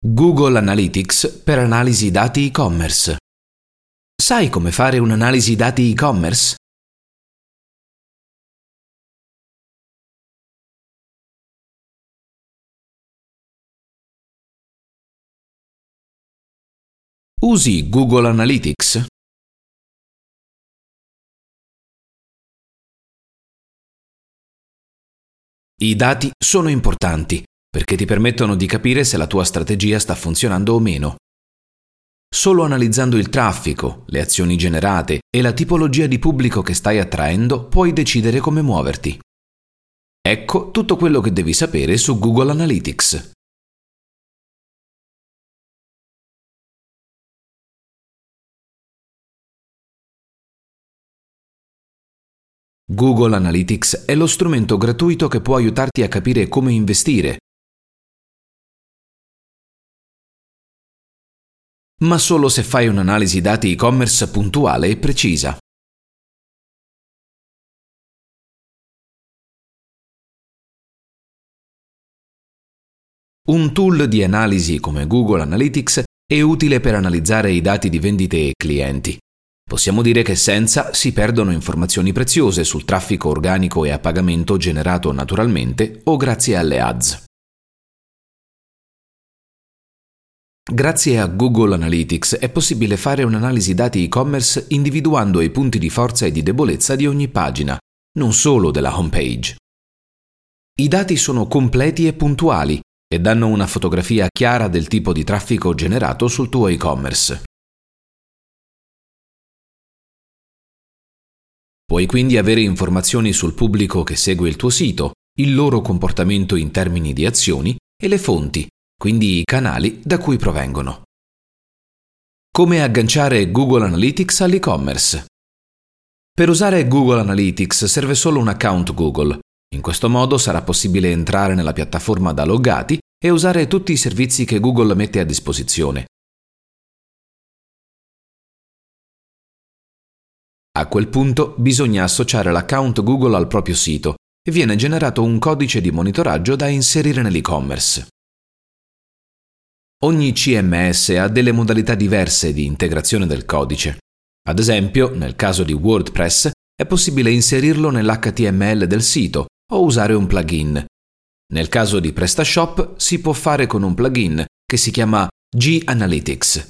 Google Analytics per analisi dati e-commerce. Sai come fare un'analisi dati e-commerce? Usi Google Analytics? I dati sono importanti perché ti permettono di capire se la tua strategia sta funzionando o meno. Solo analizzando il traffico, le azioni generate e la tipologia di pubblico che stai attraendo puoi decidere come muoverti. Ecco tutto quello che devi sapere su Google Analytics. Google Analytics è lo strumento gratuito che può aiutarti a capire come investire, ma solo se fai un'analisi dati e-commerce puntuale e precisa. Un tool di analisi come Google Analytics è utile per analizzare i dati di vendite e clienti. Possiamo dire che senza si perdono informazioni preziose sul traffico organico e a pagamento generato naturalmente o grazie alle ads. Grazie a Google Analytics è possibile fare un'analisi dati e-commerce individuando i punti di forza e di debolezza di ogni pagina, non solo della homepage. I dati sono completi e puntuali e danno una fotografia chiara del tipo di traffico generato sul tuo e-commerce. Puoi quindi avere informazioni sul pubblico che segue il tuo sito, il loro comportamento in termini di azioni e le fonti, quindi i canali da cui provengono. Come agganciare Google Analytics all'e-commerce? Per usare Google Analytics serve solo un account Google. In questo modo sarà possibile entrare nella piattaforma da loggati e usare tutti i servizi che Google mette a disposizione, A quel punto bisogna associare l'account Google al proprio sito e viene generato un codice di monitoraggio da inserire nell'e-commerce. Ogni CMS ha delle modalità diverse di integrazione del codice. Ad esempio, nel caso di WordPress, è possibile inserirlo nell'HTML del sito o usare un plugin. Nel caso di PrestaShop si può fare con un plugin che si chiama G-Analytics.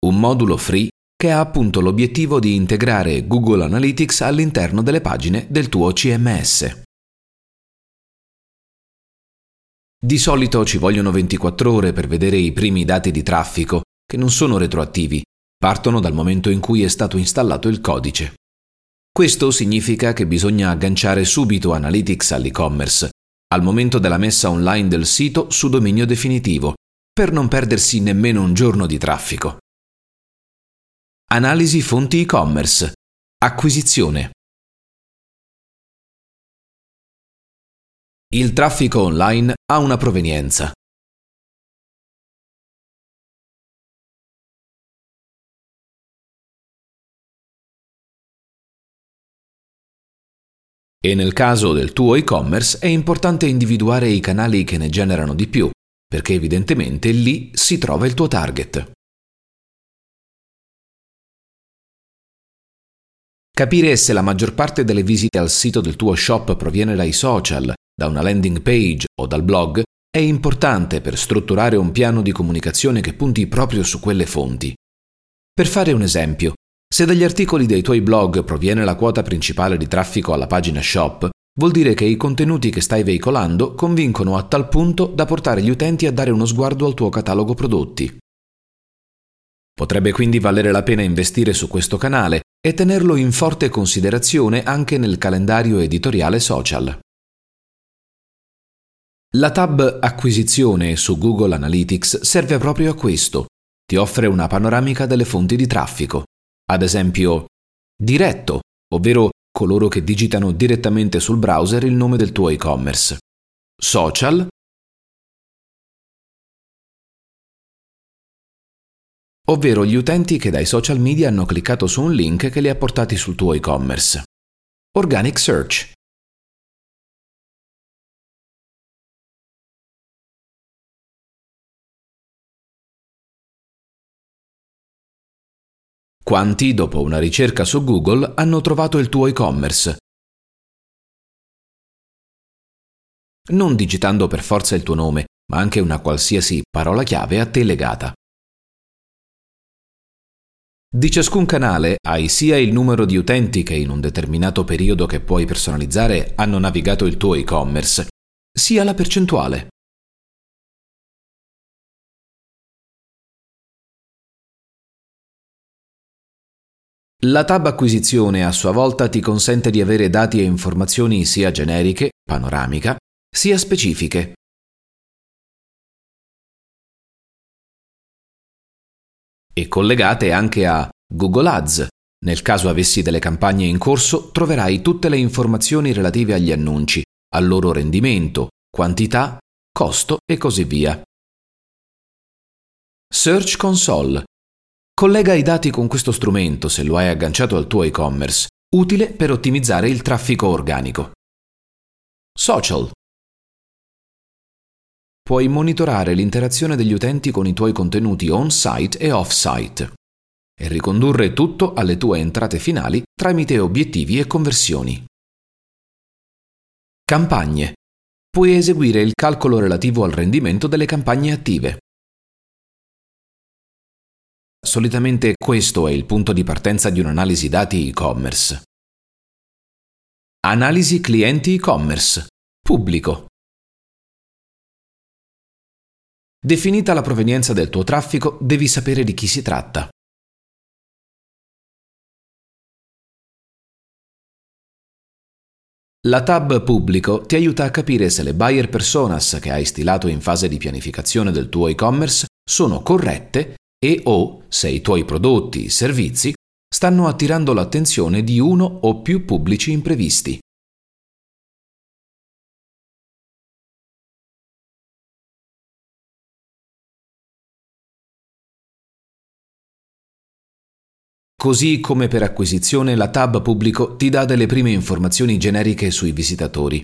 un modulo free che ha appunto l'obiettivo di integrare Google Analytics all'interno delle pagine del tuo CMS. Di solito ci vogliono 24 ore per vedere i primi dati di traffico, che non sono retroattivi, partono dal momento in cui è stato installato il codice. Questo significa che bisogna agganciare subito Analytics all'e-commerce, al momento della messa online del sito su dominio definitivo, per non perdersi nemmeno un giorno di traffico. Analisi fonti e-commerce. Acquisizione. Il traffico online ha una provenienza. E nel caso del tuo e-commerce è importante individuare i canali che ne generano di più, perché evidentemente lì si trova il tuo target. Capire se la maggior parte delle visite al sito del tuo shop proviene dai social, da una landing page o dal blog è importante per strutturare un piano di comunicazione che punti proprio su quelle fonti. Per fare un esempio, se dagli articoli dei tuoi blog proviene la quota principale di traffico alla pagina shop, vuol dire che i contenuti che stai veicolando convincono a tal punto da portare gli utenti a dare uno sguardo al tuo catalogo prodotti. Potrebbe quindi valere la pena investire su questo canale e tenerlo in forte considerazione anche nel calendario editoriale social. La tab Acquisizione su Google Analytics serve proprio a questo. Ti offre una panoramica delle fonti di traffico. Ad esempio, diretto, ovvero coloro che digitano direttamente sul browser il nome del tuo e-commerce. Social, ovvero gli utenti che dai social media hanno cliccato su un link che li ha portati sul tuo e-commerce. Organic Search. Quanti, dopo una ricerca su Google, hanno trovato il tuo e-commerce? Non digitando per forza il tuo nome, ma anche una qualsiasi parola chiave a te legata. Di ciascun canale hai sia il numero di utenti che in un determinato periodo che puoi personalizzare hanno navigato il tuo e-commerce, sia la percentuale. La tab acquisizione a sua volta ti consente di avere dati e informazioni sia generiche, panoramica, sia specifiche, e collegate anche a Google Ads. Nel caso avessi delle campagne in corso, troverai tutte le informazioni relative agli annunci, al loro rendimento, quantità, costo e così via. Search Console. Collega i dati con questo strumento se lo hai agganciato al tuo e-commerce, utile per ottimizzare il traffico organico. Social puoi monitorare l'interazione degli utenti con i tuoi contenuti on-site e off-site e ricondurre tutto alle tue entrate finali tramite obiettivi e conversioni. Campagne. Puoi eseguire il calcolo relativo al rendimento delle campagne attive. Solitamente questo è il punto di partenza di un'analisi dati e-commerce. Analisi clienti e-commerce. Pubblico. Definita la provenienza del tuo traffico, devi sapere di chi si tratta. La tab Pubblico ti aiuta a capire se le buyer personas che hai stilato in fase di pianificazione del tuo e-commerce sono corrette e o se i tuoi prodotti, servizi, stanno attirando l'attenzione di uno o più pubblici imprevisti. Così come per acquisizione la tab pubblico ti dà delle prime informazioni generiche sui visitatori.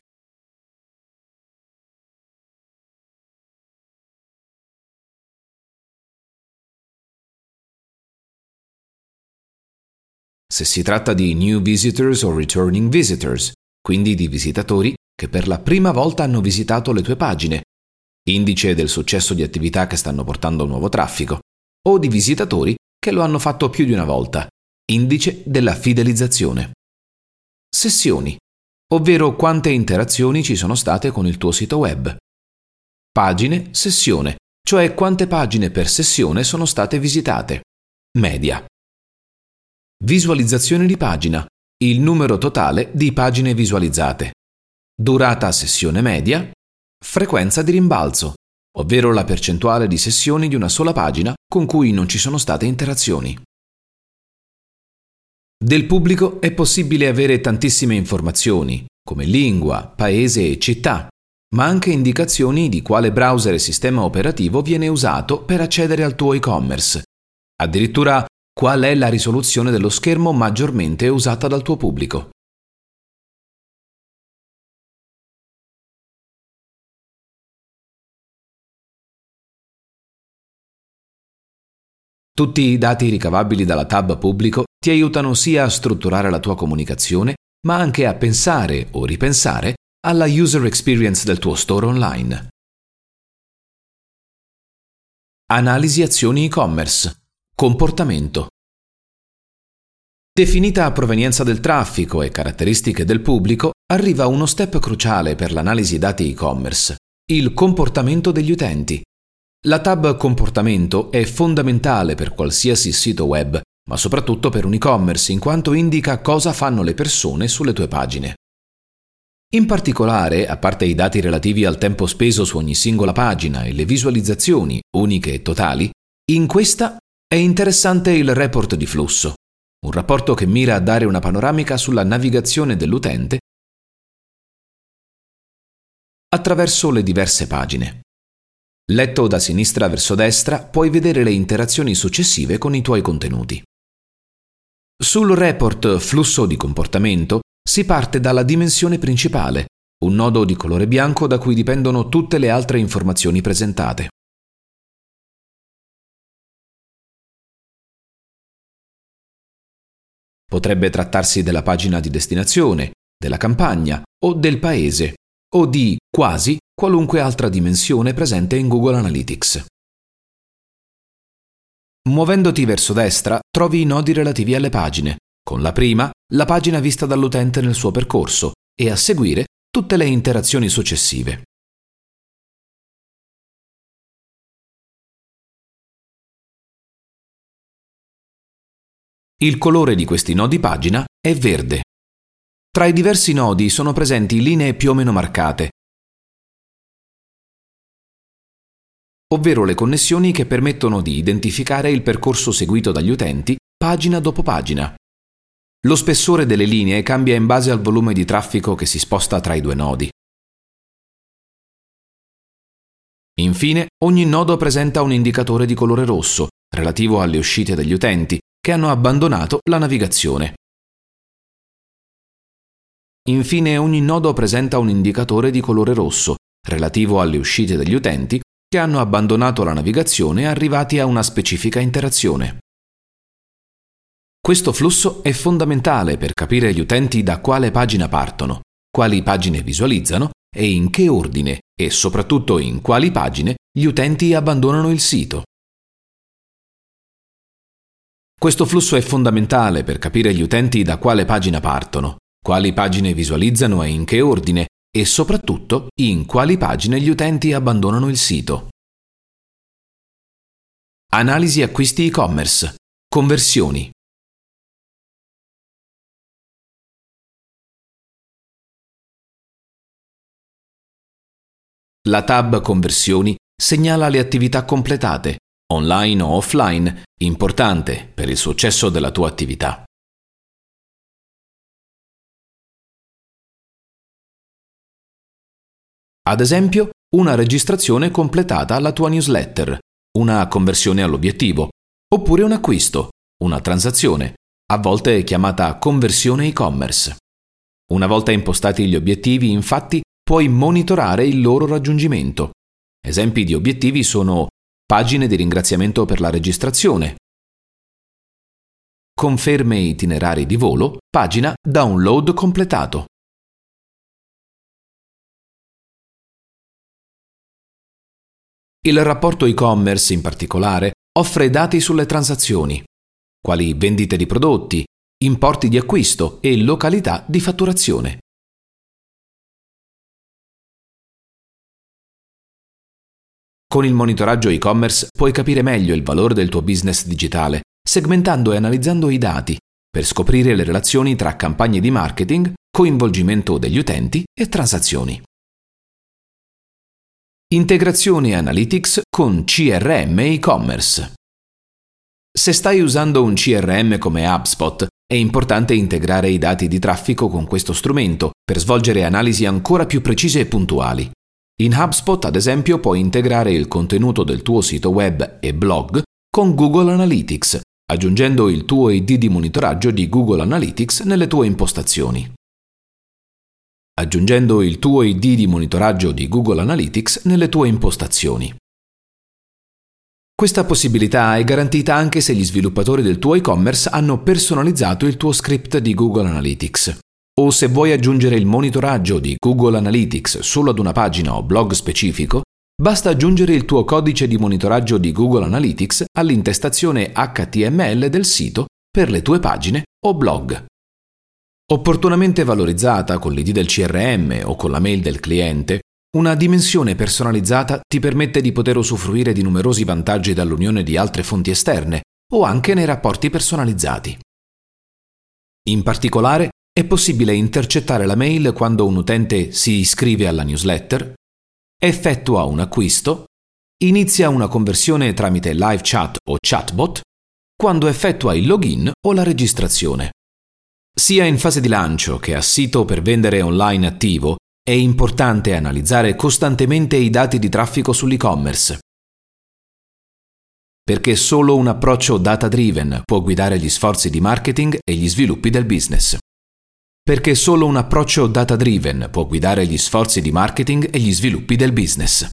Se si tratta di new visitors o returning visitors, quindi di visitatori che per la prima volta hanno visitato le tue pagine, indice del successo di attività che stanno portando nuovo traffico, o di visitatori che lo hanno fatto più di una volta, indice della fidelizzazione. Sessioni, ovvero quante interazioni ci sono state con il tuo sito web. Pagine, sessione, cioè quante pagine per sessione sono state visitate. Media. Visualizzazione di pagina, il numero totale di pagine visualizzate. Durata sessione media. Frequenza di rimbalzo, ovvero la percentuale di sessioni di una sola pagina con cui non ci sono state interazioni. Del pubblico è possibile avere tantissime informazioni, come lingua, paese e città, ma anche indicazioni di quale browser e sistema operativo viene usato per accedere al tuo e-commerce. Addirittura qual è la risoluzione dello schermo maggiormente usata dal tuo pubblico. Tutti i dati ricavabili dalla tab pubblico ti aiutano sia a strutturare la tua comunicazione, ma anche a pensare o ripensare alla user experience del tuo store online. Analisi azioni e-commerce. Comportamento. Definita provenienza del traffico e caratteristiche del pubblico, arriva uno step cruciale per l'analisi dati e-commerce, il comportamento degli utenti. La tab comportamento è fondamentale per qualsiasi sito web, ma soprattutto per un e-commerce in quanto indica cosa fanno le persone sulle tue pagine. In particolare, a parte i dati relativi al tempo speso su ogni singola pagina e le visualizzazioni uniche e totali, in questa è interessante il report di flusso, un rapporto che mira a dare una panoramica sulla navigazione dell'utente attraverso le diverse pagine. Letto da sinistra verso destra, puoi vedere le interazioni successive con i tuoi contenuti. Sul report flusso di comportamento si parte dalla dimensione principale, un nodo di colore bianco da cui dipendono tutte le altre informazioni presentate. Potrebbe trattarsi della pagina di destinazione, della campagna o del paese, o di quasi qualunque altra dimensione presente in Google Analytics. Muovendoti verso destra trovi i nodi relativi alle pagine, con la prima la pagina vista dall'utente nel suo percorso e a seguire tutte le interazioni successive. Il colore di questi nodi pagina è verde. Tra i diversi nodi sono presenti linee più o meno marcate, ovvero le connessioni che permettono di identificare il percorso seguito dagli utenti pagina dopo pagina. Lo spessore delle linee cambia in base al volume di traffico che si sposta tra i due nodi. Infine, ogni nodo presenta un indicatore di colore rosso, relativo alle uscite degli utenti, che hanno abbandonato la navigazione. Infine, ogni nodo presenta un indicatore di colore rosso, relativo alle uscite degli utenti che hanno abbandonato la navigazione arrivati a una specifica interazione. Questo flusso è fondamentale per capire gli utenti da quale pagina partono, quali pagine visualizzano e in che ordine e soprattutto in quali pagine gli utenti abbandonano il sito. Questo flusso è fondamentale per capire gli utenti da quale pagina partono, quali pagine visualizzano e in che ordine e soprattutto in quali pagine gli utenti abbandonano il sito. Analisi acquisti e-commerce. Conversioni. La tab Conversioni segnala le attività completate, online o offline, importante per il successo della tua attività. Ad esempio, una registrazione completata alla tua newsletter, una conversione all'obiettivo, oppure un acquisto, una transazione, a volte chiamata conversione e-commerce. Una volta impostati gli obiettivi, infatti, puoi monitorare il loro raggiungimento. Esempi di obiettivi sono pagine di ringraziamento per la registrazione, conferme itinerari di volo, pagina download completato. Il rapporto e-commerce in particolare offre dati sulle transazioni, quali vendite di prodotti, importi di acquisto e località di fatturazione. Con il monitoraggio e-commerce puoi capire meglio il valore del tuo business digitale, segmentando e analizzando i dati per scoprire le relazioni tra campagne di marketing, coinvolgimento degli utenti e transazioni. Integrazione Analytics con CRM e-commerce. Se stai usando un CRM come HubSpot, è importante integrare i dati di traffico con questo strumento per svolgere analisi ancora più precise e puntuali. In HubSpot, ad esempio, puoi integrare il contenuto del tuo sito web e blog con Google Analytics, aggiungendo il tuo ID di monitoraggio di Google Analytics nelle tue impostazioni aggiungendo il tuo ID di monitoraggio di Google Analytics nelle tue impostazioni. Questa possibilità è garantita anche se gli sviluppatori del tuo e-commerce hanno personalizzato il tuo script di Google Analytics. O se vuoi aggiungere il monitoraggio di Google Analytics solo ad una pagina o blog specifico, basta aggiungere il tuo codice di monitoraggio di Google Analytics all'intestazione HTML del sito per le tue pagine o blog. Opportunamente valorizzata con l'ID del CRM o con la mail del cliente, una dimensione personalizzata ti permette di poter usufruire di numerosi vantaggi dall'unione di altre fonti esterne o anche nei rapporti personalizzati. In particolare, è possibile intercettare la mail quando un utente si iscrive alla newsletter, effettua un acquisto, inizia una conversione tramite live chat o chatbot, quando effettua il login o la registrazione. Sia in fase di lancio che a sito per vendere online attivo, È importante analizzare costantemente i dati di traffico sull'e-commerce. Perché solo un approccio data-driven può guidare gli sforzi di marketing e gli sviluppi del business. Perché solo un approccio data-driven può guidare gli sforzi di marketing e gli sviluppi del business.